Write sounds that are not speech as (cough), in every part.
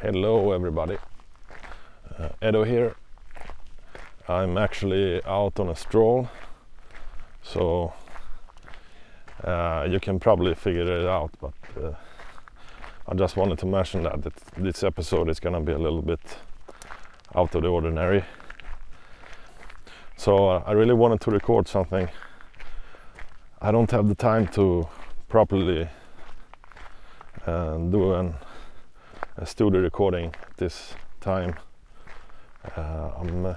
Hello, everybody. Uh, Edo here. I'm actually out on a stroll, so uh, you can probably figure it out. But uh, I just wanted to mention that it, this episode is gonna be a little bit out of the ordinary. So uh, I really wanted to record something. I don't have the time to properly uh, do an, a studio recording this time. Uh, I'm uh,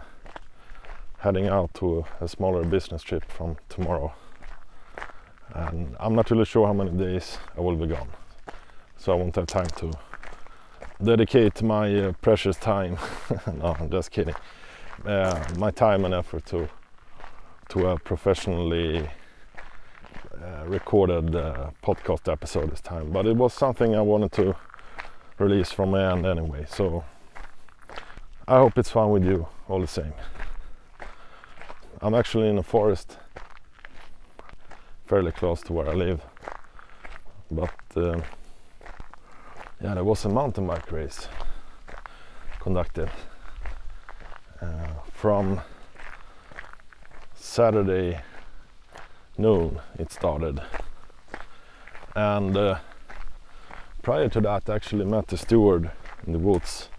heading out to a smaller business trip from tomorrow, and I'm not really sure how many days I will be gone. So I won't have time to dedicate my uh, precious time. (laughs) no, I'm just kidding. Uh, my time and effort to to a professionally uh, recorded uh, podcast episode this time, but it was something I wanted to release from my end anyway. So I hope it's fun with you all the same. I'm actually in a forest fairly close to where I live, but uh, yeah, there was a mountain bike race conducted uh, from Saturday noon it started and uh, prior to that I actually met the steward in the woods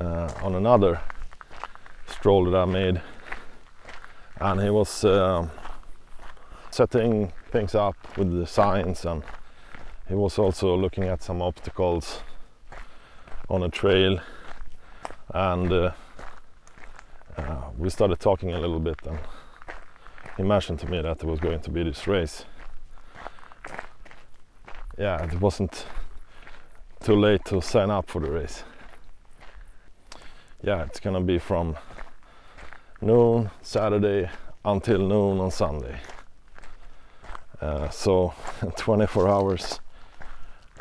uh, on another stroll that I made and he was uh, setting things up with the signs and he was also looking at some obstacles on a trail and uh, uh, we started talking a little bit and he mentioned to me that there was going to be this race. Yeah, it wasn't too late to sign up for the race. Yeah, it's gonna be from noon Saturday until noon on Sunday. Uh, so (laughs) 24 hours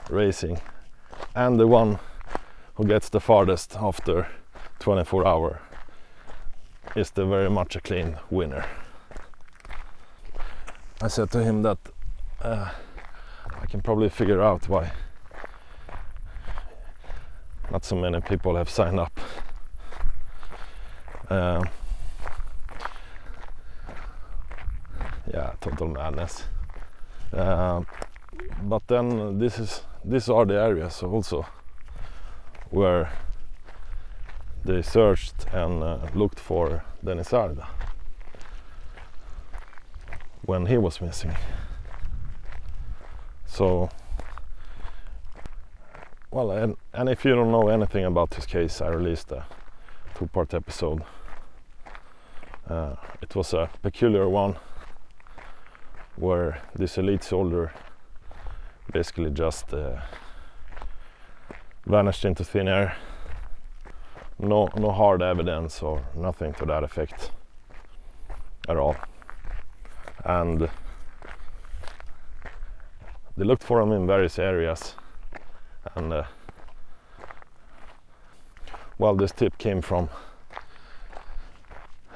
racing, and the one who gets the farthest after 24 hour is the very much acclaimed winner. I said to him that uh, can probably figure out why not so many people have signed up. Uh, yeah, total madness. Uh, but then this is these are the areas also where they searched and uh, looked for Dennis Arda when he was missing. So, well, and, and if you don't know anything about this case, I released a two part episode. Uh, it was a peculiar one where this elite soldier basically just uh, vanished into thin air. No, no hard evidence or nothing to that effect at all and they looked for him in various areas. And uh, well this tip came from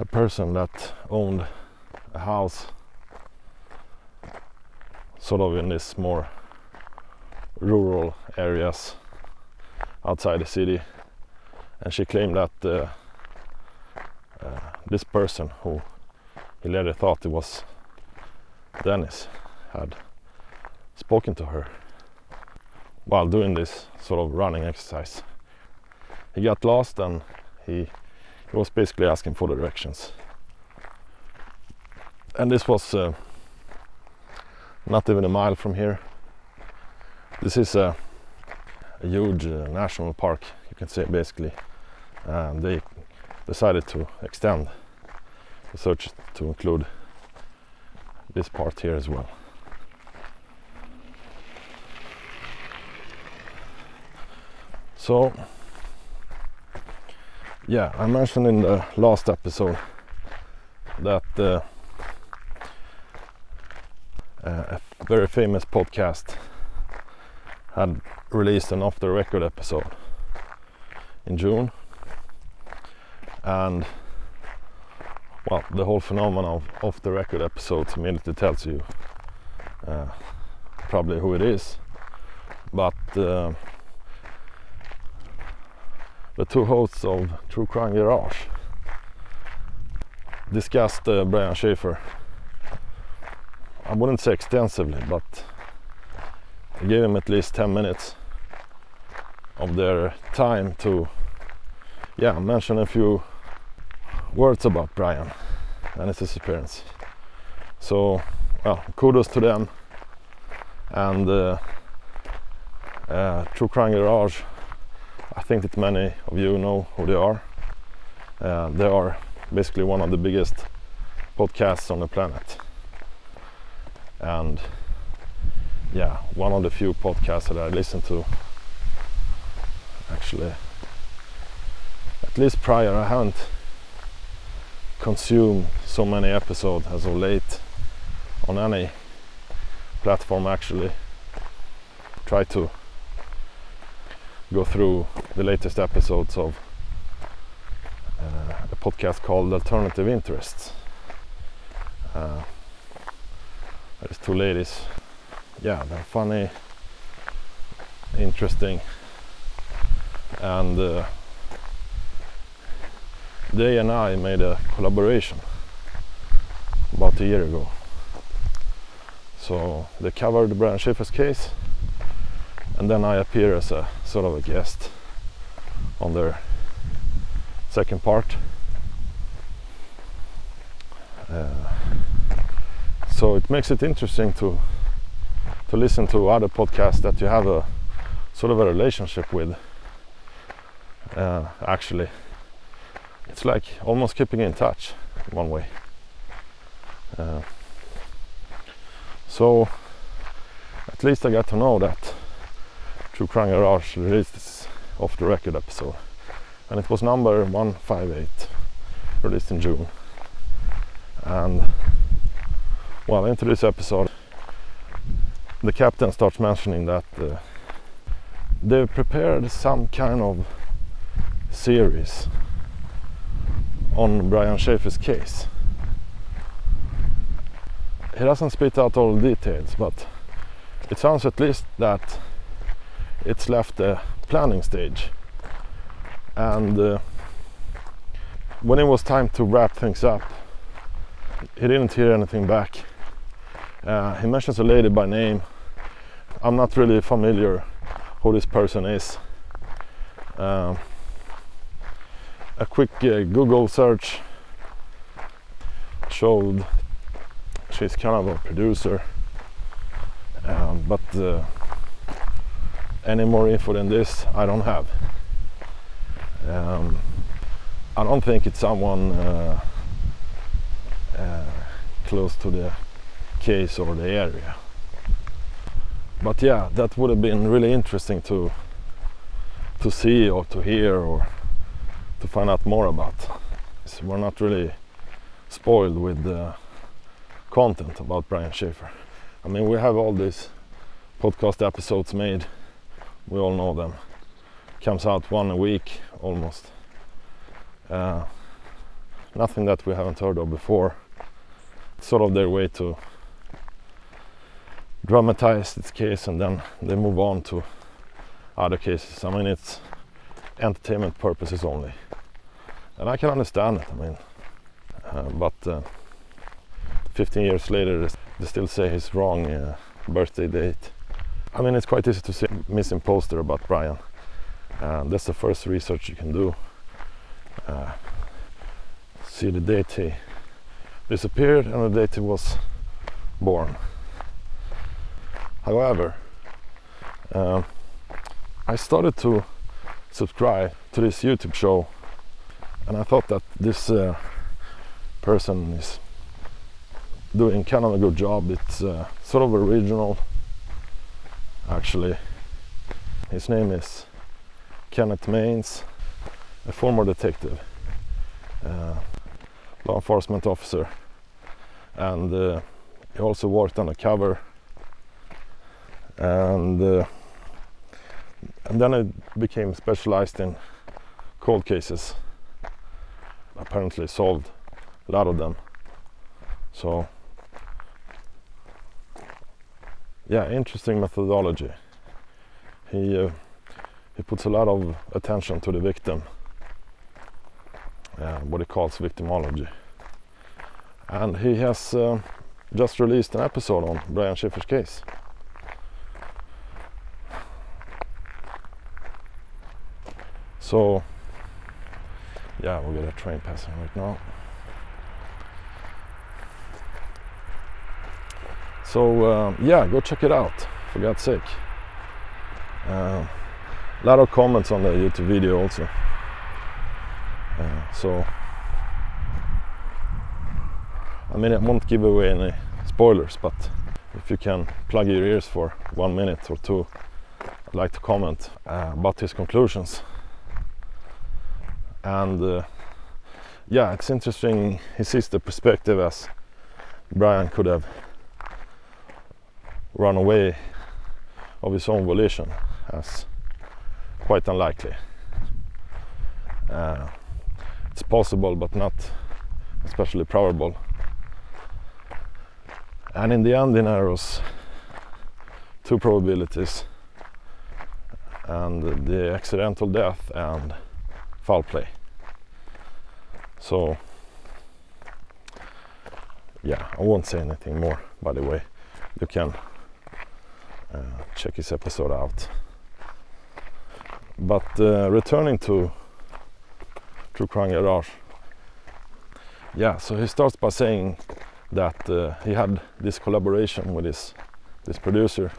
a person that owned a house sort of in this more rural areas outside the city. And she claimed that uh, uh, this person who he later thought it was Dennis had spoken to her while doing this sort of running exercise. He got lost and he, he was basically asking for directions. And this was uh, not even a mile from here. This is a, a huge uh, national park, you can say basically. And they decided to extend the search to include this part here as well. So, yeah, I mentioned in the last episode that uh, a very famous podcast had released an off the record episode in June, and well, the whole phenomenon of off the record episodes immediately tells you uh, probably who it is. But uh, the two hosts of True Crime Garage discussed uh, Brian Shaffer. I wouldn't say extensively, but I gave him at least 10 minutes of their time to yeah mention a few words about Brian and his disappearance. So, well, kudos to them and uh, uh, True Crime Garage. I think that many of you know who they are. Uh, they are basically one of the biggest podcasts on the planet, and yeah, one of the few podcasts that I listen to. Actually, at least prior, I haven't consumed so many episodes as of late on any platform. Actually, try to go through the latest episodes of uh, a podcast called Alternative Interests. Uh, there's two ladies. Yeah, they're funny, interesting, and uh, they and I made a collaboration about a year ago. So they covered the Brian Shaffer's case, and then I appear as a sort of a guest on their second part. Uh, so it makes it interesting to to listen to other podcasts that you have a sort of a relationship with. Uh, actually, it's like almost keeping in touch one way. Uh, so at least I got to know that True Crime Garage released this off the record episode and it was number 158 released in June. And well into this episode the captain starts mentioning that uh, they've prepared some kind of series on Brian Shaffer's case. He doesn't spit out all the details but it sounds at least that it's left the planning stage. And uh, when it was time to wrap things up he didn't hear anything back. Uh, he mentions a lady by name. I'm not really familiar who this person is. Um, a quick uh, google search showed she's kind of a producer. Um, but uh, any more info than this i don't have um, I don't think it's someone uh, uh, close to the case or the area. But yeah, that would have been really interesting to to see or to hear or to find out more about. So we're not really spoiled with the content about Brian Shaffer. I mean, we have all these podcast episodes made. We all know them comes out one a week almost. Uh, nothing that we haven't heard of before. It's sort of their way to dramatize this case and then they move on to other cases. I mean, it's entertainment purposes only. And I can understand it. I mean, uh, but uh, 15 years later, they still say his wrong uh, birthday date. I mean, it's quite easy to say missing poster about Brian. Uh, that's the first research you can do. Uh, see the date he disappeared and the date he was born. However, uh, I started to subscribe to this YouTube show and I thought that this uh, person is doing kind of a good job. It's uh, sort of original actually. His name is Kenneth Mains, a former detective, uh, law enforcement officer, and uh, he also worked on a cover. And uh, and then I became specialized in cold cases. Apparently solved a lot of them. So yeah, interesting methodology. He uh, he puts a lot of attention to the victim, uh, what he calls victimology. And he has uh, just released an episode on Brian Shaffer's case. So, yeah, we got a train passing right now. So, uh, yeah, go check it out, for God's sake. Uh, a lot of comments on the YouTube video also. Uh, so, I mean, I won't give away any spoilers, but if you can plug your ears for one minute or two, I'd like to comment uh, about his conclusions. And uh, yeah, it's interesting. He sees the perspective as Brian could have run away of his own volition as quite unlikely. Uh, it's possible, but not especially probable. And in the end, he narrows two probabilities and the accidental death and foul play. So, yeah, I won't say anything more, by the way. You can uh, check his episode out. But uh, returning to True Crime Garage, yeah, so he starts by saying that uh, he had this collaboration with his this producer,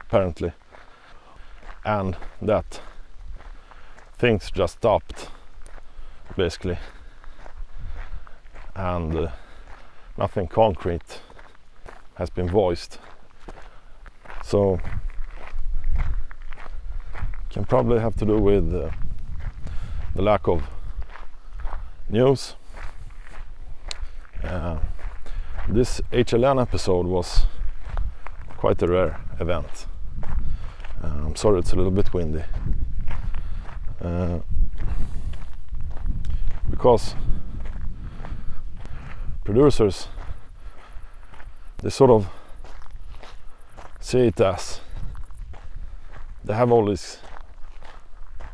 apparently, and that things just stopped, basically, and uh, nothing concrete has been voiced. So can probably have to do with uh, the lack of news. Uh, this HLN episode was quite a rare event. Uh, I'm sorry it's a little bit windy. Uh, because producers they sort of see it as they have all these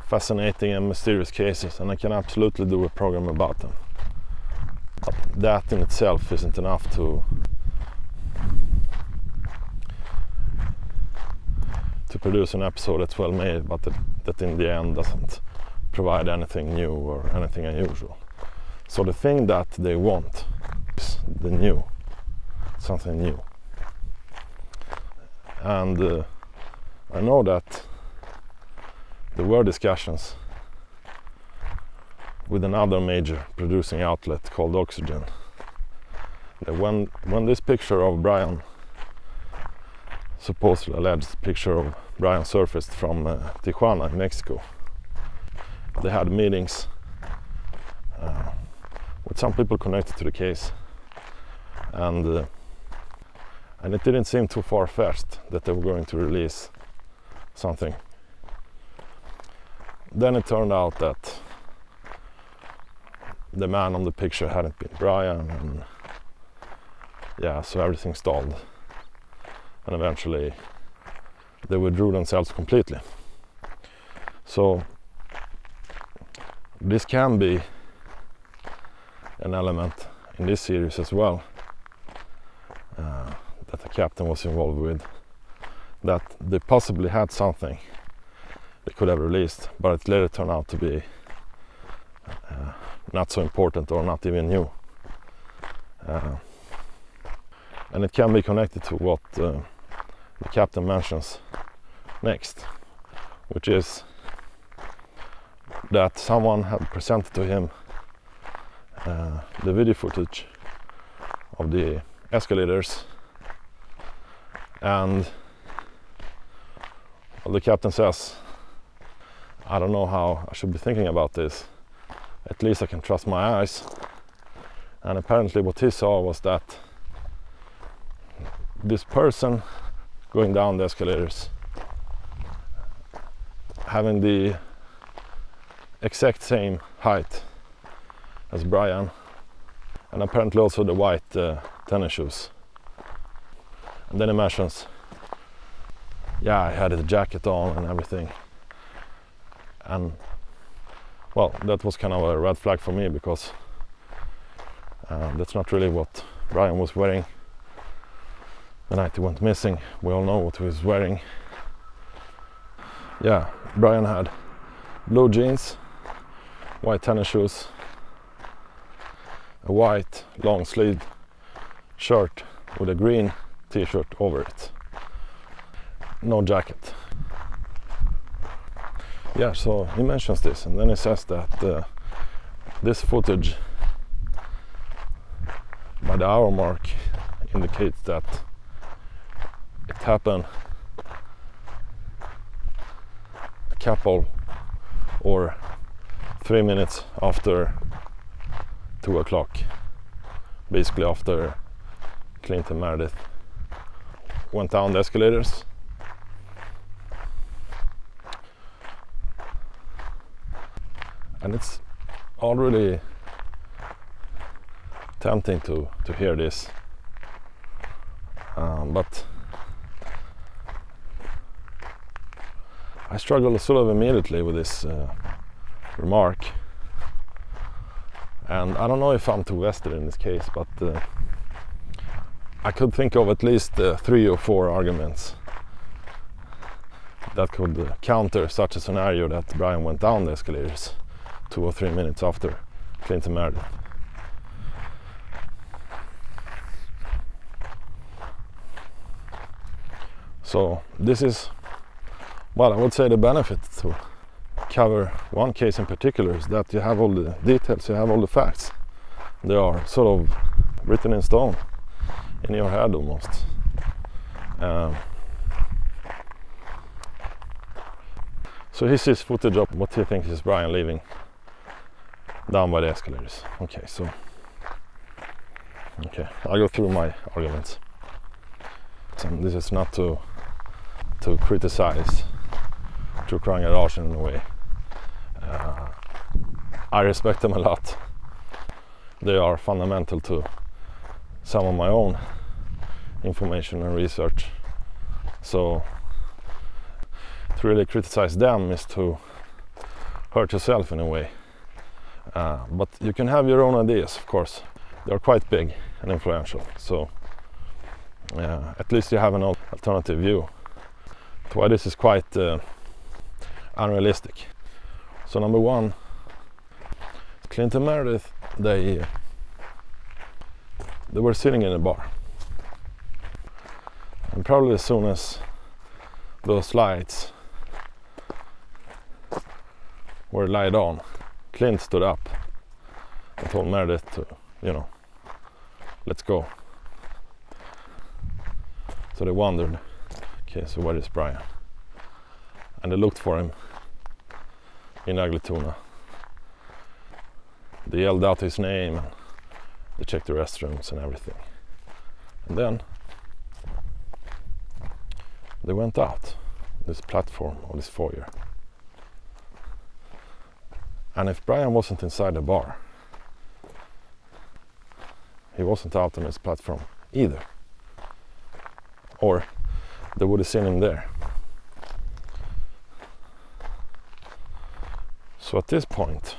fascinating and mysterious cases and I can absolutely do a program about them. But that in itself isn't enough to to produce an episode that's well made but that, that in the end doesn't provide anything new or anything unusual. So the thing that they want is the new, something new. And uh, I know that there were discussions with another major producing outlet called Oxygen. That when when this picture of Brian, supposedly alleged picture of Brian surfaced from uh, Tijuana Mexico, they had meetings uh, with some people connected to the case, and uh, and it didn't seem too far fetched that they were going to release something then it turned out that the man on the picture hadn't been Brian, and yeah, so everything stalled. And eventually they withdrew themselves completely. So this can be an element in this series as well captain was involved with. That they possibly had something they could have released, but it later turned out to be uh, not so important or not even new. Uh, and it can be connected to what uh, the captain mentions next, which is that someone had presented to him uh, the video footage of the escalators and well, the captain says I don't know how I should be thinking about this. At least I can trust my eyes. And apparently, what he saw was that this person going down the escalators having the exact same height as Brian, and apparently also the white uh, tennis shoes. And then he mentions, yeah, I had a jacket on and everything and well, that was kind of a red flag for me because uh, that's not really what Brian was wearing the night he went missing. We all know what he was wearing. Yeah, Brian had blue jeans, white tennis shoes, a white long sleeved shirt with a green t-shirt over it. No jacket. Yeah, so he mentions this and then he says that uh, this footage by the hour mark indicates that it happened a couple or three minutes after two o'clock basically after Clinton Meredith went down the escalators. And it's already tempting to to hear this. Um, but I struggle sort of immediately with this uh, remark. And I don't know if I'm too vested in this case but uh, I could think of at least uh, three or four arguments that could uh, counter such a scenario that Brian went down the escalators two or three minutes after Clinton Meredith. So this is, well, I would say the benefit to cover one case in particular is that you have all the details, you have all the facts. They are sort of written in stone in your head almost. So he sees footage of what he thinks is Brian leaving down by the escalators. Okay, so okay, I'll go through my arguments. So this is not to to criticize True Crime Garage in a way. Uh, I respect them a lot. They are fundamental to some of my own information and research. So to really criticize them is to hurt yourself in a way. Uh, but you can have your own ideas, of course. They're quite big and influential. So uh, at least you have an alternative view to why this is quite uh, unrealistic. So number one, Clinton Meredith, they they were sitting in a bar, probably as soon as those lights were light on, Clint stood up and told Meredith to, you know, let's go. So they wondered, okay, so where is Brian? And they looked for him in Ugly They yelled out his name and they checked the restrooms and everything. And then they went out this platform or this foyer. And if Brian wasn't inside the bar, he wasn't out on his platform either. Or they would have seen him there. So at this point,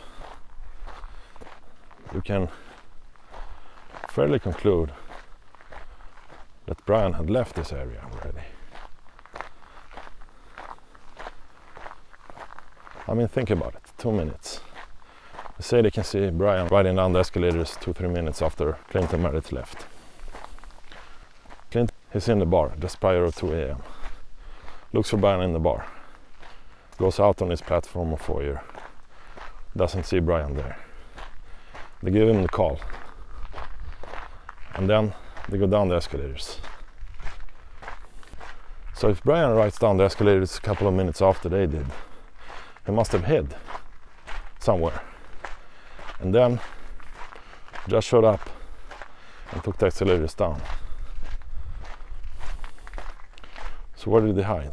you can fairly conclude that Brian had left this area already. I mean, think about it two minutes. They say they can see Brian riding down the escalators two, three minutes after Clinton Meredith left. Clint is in the bar just prior to 2 a.m. Looks for Brian in the bar. Goes out on his platform or foyer. Doesn't see Brian there. They give him the call. And then they go down the escalators. So if Brian rides down the escalators a couple of minutes after they did, he must have hid somewhere and then just showed up and took the accelerators down. So where did they hide?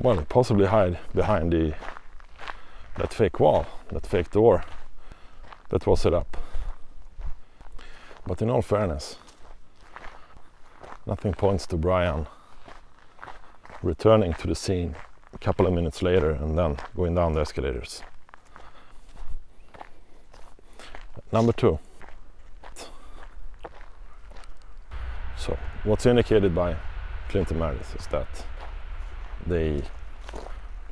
Well, possibly hide behind the that fake wall, that fake door that was set up. But in all fairness, nothing points to Brian returning to the scene a couple of minutes later and then going down the escalators. Number two. So, what's indicated by Clinton Meredith is that they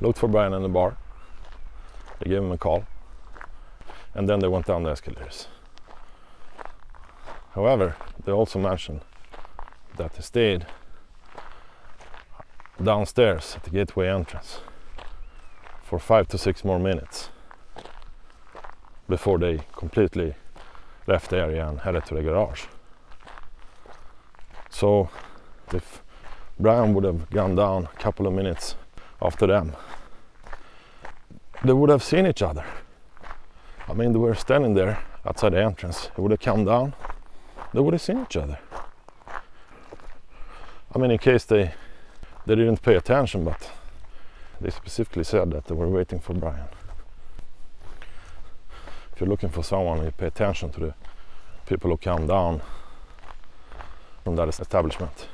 looked for Brian in the bar, they gave him a call, and then they went down the escalators. However, they also mentioned that they stayed downstairs at the gateway entrance for five to six more minutes before they completely left the area and headed to the garage. So if Brian would have gone down a couple of minutes after them, they would have seen each other. I mean, they were standing there outside the entrance. He would have come down, they would have seen each other. I mean, in case they they didn't pay attention, but they specifically said that they were waiting for Brian. If you're looking for someone, you pay attention to the people who come down from that establishment.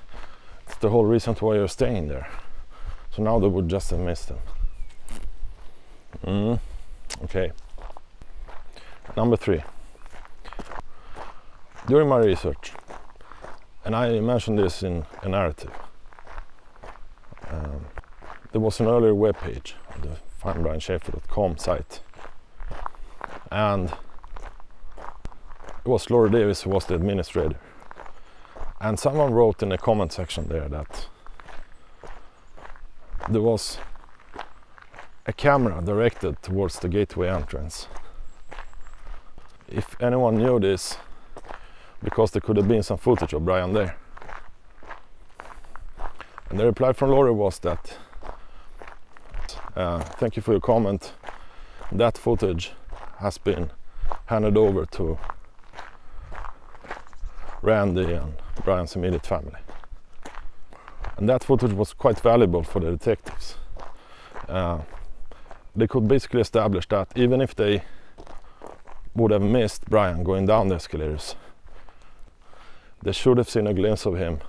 It's the whole reason why you're staying there. So now they would just have missed him. Mm, okay. Number three. During my research, and I mentioned this in a narrative, there was an earlier web page on the findbrianshaffer.com site, and it was Laura Davis who was the administrator. And someone wrote in the comment section there that there was a camera directed towards the gateway entrance. If anyone knew this, because there could have been some footage of Brian there. And the reply from Laurie was that uh, thank you for your comment. That footage has been handed over to Randy and Brian's immediate family. And that footage was quite valuable for the detectives. Uh, they could basically establish that even if they would have missed Brian going down the escalators, they should have seen a glimpse of him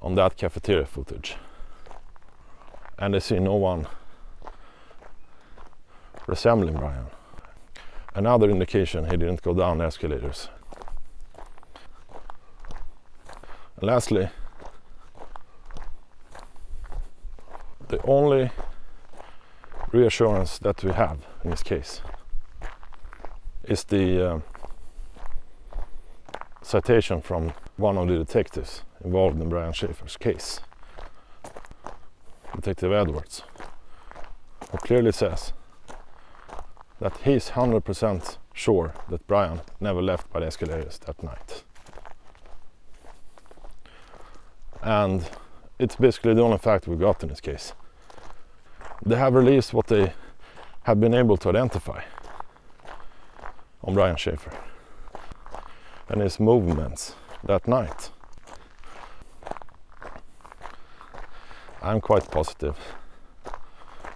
on that cafeteria footage. And they see no one resembling Brian. Another indication he didn't go down the escalators. And lastly, the only reassurance that we have in this case is the uh, citation from one of the detectives involved in Brian Shaffer's case, Detective Edwards, who clearly says that he's 100% sure that Brian never left by escalators that night. And it's basically the only fact we've got in this case. They have released what they have been able to identify on Brian Shaffer and his movements that night. I'm quite positive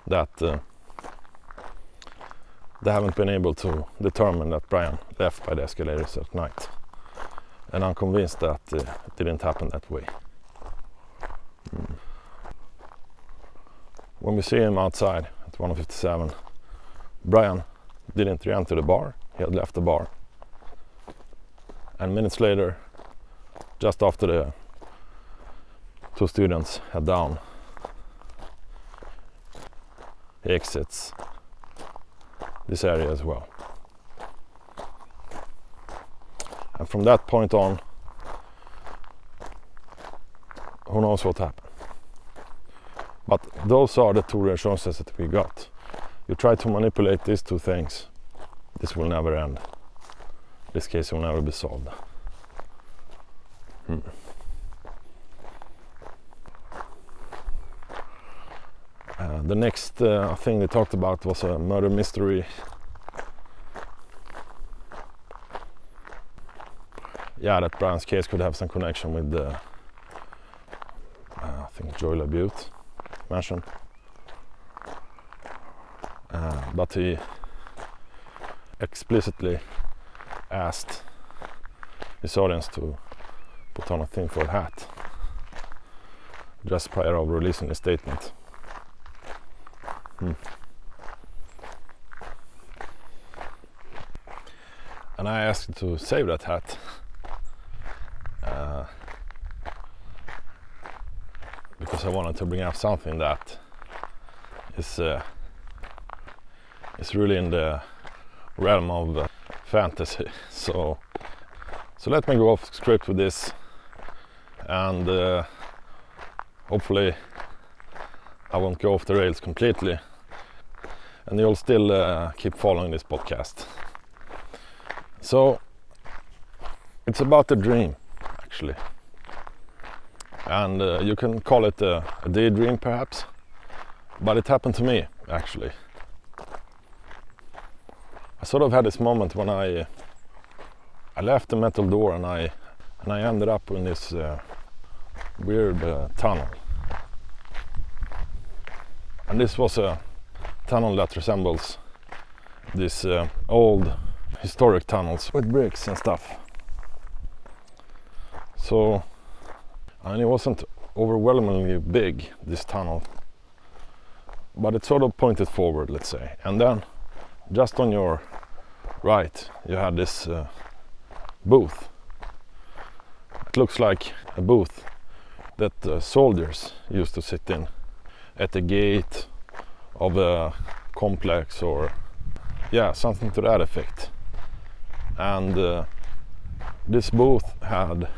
that uh, they haven't been able to determine that Brian left by the escalators at night. And I'm convinced that uh, it didn't happen that way. Mm. When we see him outside at 157, Brian didn't re-enter the bar, he had left the bar. And minutes later, just after the two students had down, exits this area as well. And from that point on, who knows what happened. But those are the two reassurances that we got. You try to manipulate these two things, this will never end. This case will never be solved. The next uh, thing they talked about was a murder mystery. Yeah, that Brown's case could have some connection with the, uh, I think Joy Labute mentioned. Uh, but he explicitly asked his audience to put on a tinfoil hat just prior of releasing the statement. And I asked to save that hat. Uh, because I wanted to bring up something that is uh, is really in the realm of uh, fantasy. (laughs) So so let me go off script with this, and uh, hopefully I won't go off the rails completely, and you'll still uh, keep following this podcast. So it's about a dream, actually, and uh, you can call it a, a daydream, perhaps, but it happened to me actually. I sort of had this moment when I I left the metal door and I and I ended up in this uh, weird uh, tunnel. And this was a tunnel that resembles these uh, old historic tunnels with bricks and stuff. So, and it wasn't overwhelmingly big, this tunnel, but it sort of pointed forward, let's say. And then, just on your right, you had this uh, booth. It looks like a booth that uh, soldiers used to sit in at the gate of a complex or yeah, something to that effect. And uh, this booth had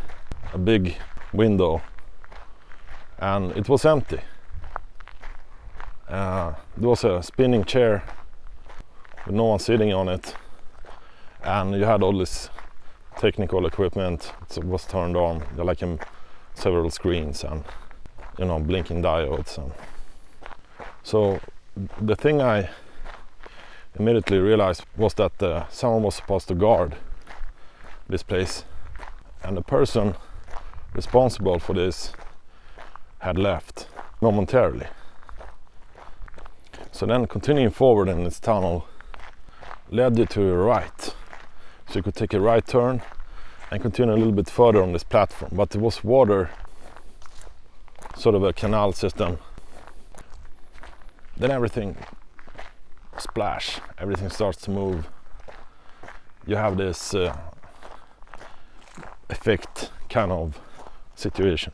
a big window and it was empty. Uh, there was a spinning chair with no one sitting on it, and you had all this technical equipment it was turned on like in several screens and you know blinking diodes and so the thing i immediately realized was that uh, someone was supposed to guard this place and the person responsible for this had left momentarily so then continuing forward in this tunnel led you to your right so you could take a right turn and continue a little bit further on this platform. But it was water, sort of a canal system. Then everything splash, everything starts to move. You have this uh, effect kind of situation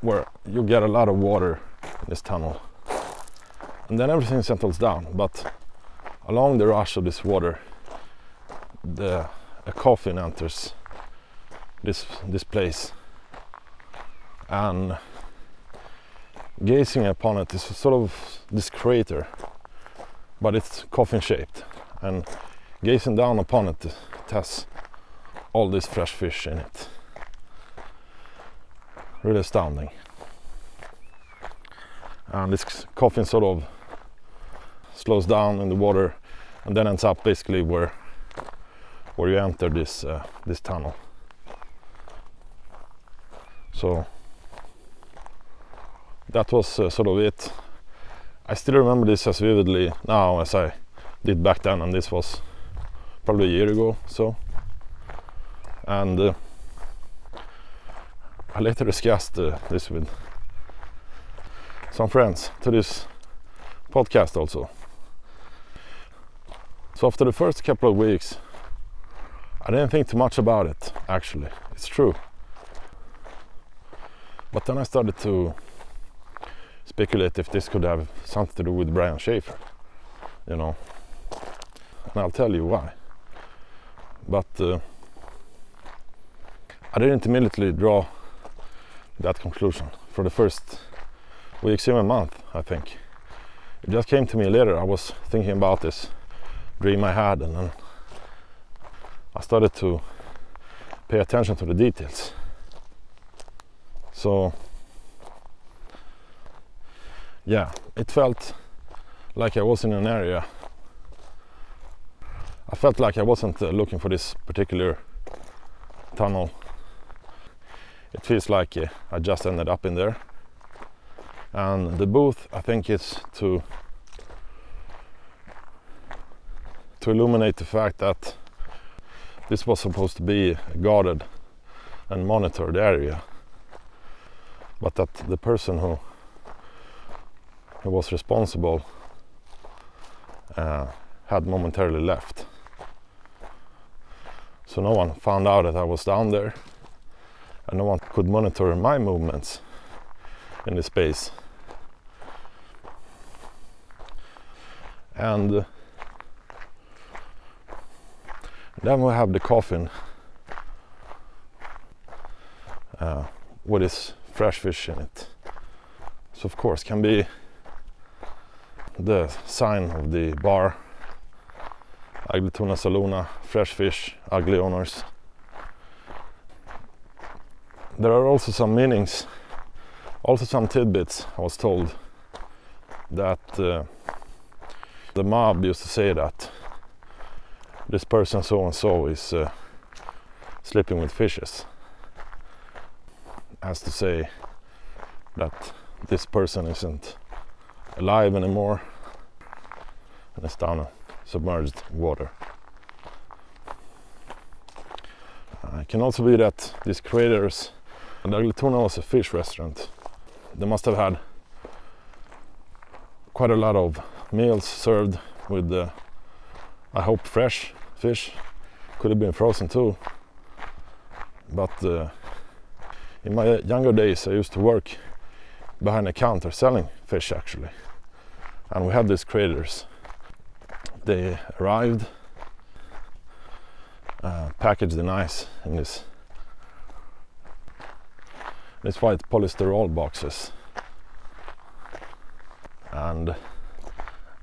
where you get a lot of water in this tunnel. And then everything settles down. But along the rush of this water the a coffin enters this this place. And gazing upon it is sort of this crater but it's coffin shaped. And gazing down upon it it has all this fresh fish in it. Really astounding. And this coffin sort of slows down in the water and then ends up basically where where you enter this uh, this tunnel. So that was uh, sort of it. I still remember this as vividly now as I did back then, and this was probably a year ago. So, and uh, I later discussed uh, this with some friends to this podcast also. So after the first couple of weeks I didn't think too much about it, actually. It's true. But then I started to speculate if this could have something to do with Brian Shaffer, you know. And I'll tell you why. But uh, I didn't immediately draw that conclusion for the first weeks, even month, I think. It just came to me later. I was thinking about this dream I had, and then I started to pay attention to the details. So, yeah, it felt like I was in an area. I felt like I wasn't uh, looking for this particular tunnel. It feels like uh, I just ended up in there. And the booth, I think, is to to illuminate the fact that this was supposed to be a guarded and monitored area. but that the person who, who was responsible uh, had momentarily left. So no one found out that I was down there and no one could monitor my movements in the space. And uh, then we have the coffin uh, with this fresh fish in it. So of course can be the sign of the bar Ugly Tuna Saloona, fresh fish, ugly owners. There are also some meanings, also some tidbits I was told that uh, the mob used to say that this person so and so is uh, sleeping with fishes. As to say that this person isn't alive anymore down submerged water. Uh, it can also be that these craters, and Ugly Tuna was a fish restaurant. They must have had quite a lot of meals served with, uh, I hope, fresh fish. Could have been frozen too. But uh, in my younger days, I used to work behind a counter selling fish actually. And we had these craters they arrived uh, packaged in ice in this this white polystyrol boxes. And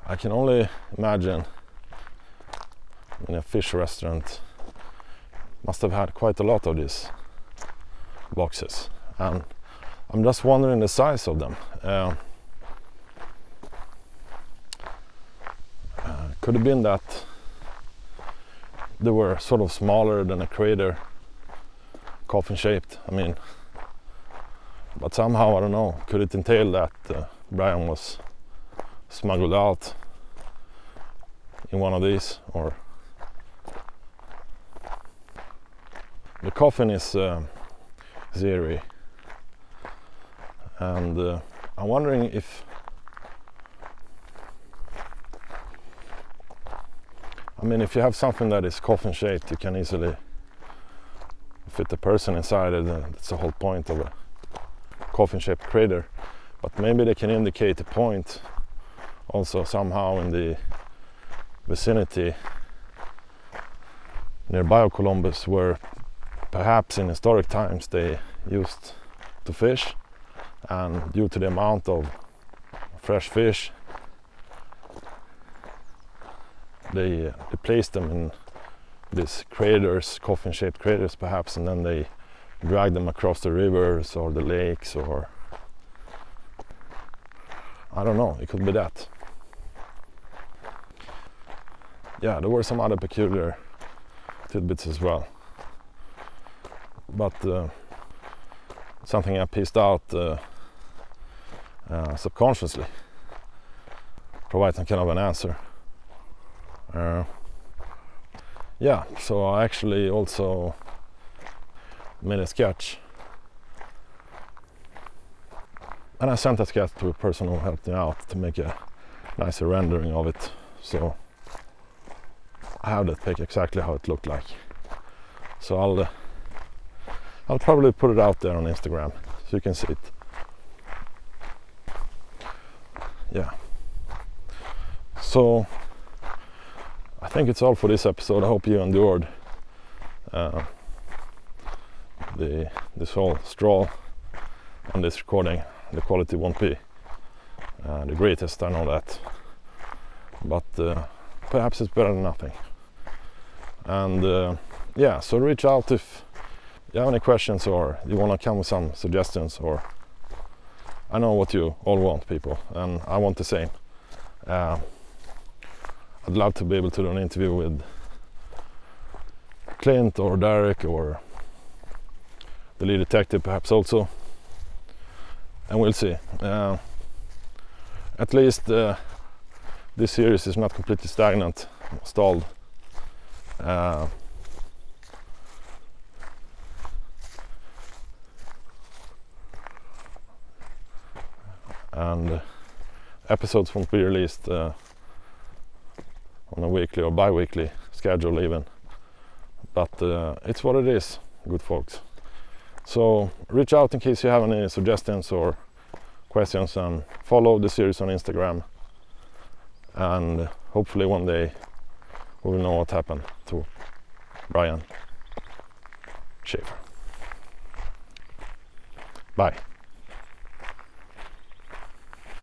I can only imagine in a fish restaurant must have had quite a lot of these boxes. And I'm just wondering the size of them. Uh, Could have been that they were sort of smaller than a crater, coffin shaped. I mean, but somehow I don't know. Could it entail that uh, Brian was smuggled out in one of these, or the coffin is uh, Zeri, and uh, I'm wondering if I mean, if you have something that is coffin shaped, you can easily fit a person inside it. And that's the whole point of a coffin shaped crater. But maybe they can indicate a point also somehow in the vicinity nearby Columbus where perhaps in historic times they used to fish and due to the amount of fresh fish they, they place them in these craters, coffin-shaped craters perhaps, and then they drag them across the rivers or the lakes or I don't know, it could be that. Yeah, there were some other peculiar tidbits as well. But uh, something I pieced out uh, uh, subconsciously provides some kind of an answer. Uh, yeah, so I actually also made a sketch. And I sent that sketch to a person who helped me out to make a nicer rendering of it. So I have that pic exactly how it looked like. So I'll uh, I'll probably put it out there on Instagram so you can see it. Yeah. So I think it's all for this episode. I hope you endured uh, the this whole stroll on this recording. The quality won't be uh, the greatest, I know that, but uh, perhaps it's better than nothing. And uh, yeah, so reach out if you have any questions or you want to come with some suggestions or I know what you all want, people, and I want the same. I'd love to be able to do an interview with Clint or Derek or the lead detective perhaps also. And we'll see. Uh, at least uh, this series is not completely stagnant stalled. Uh, and episodes won't be released uh, on a weekly or bi-weekly schedule even. But uh, it's what it is good folks. So reach out in case you have any suggestions or questions and follow the series on instagram. And hopefully one day we will know what happened to brian Shaffer. Bye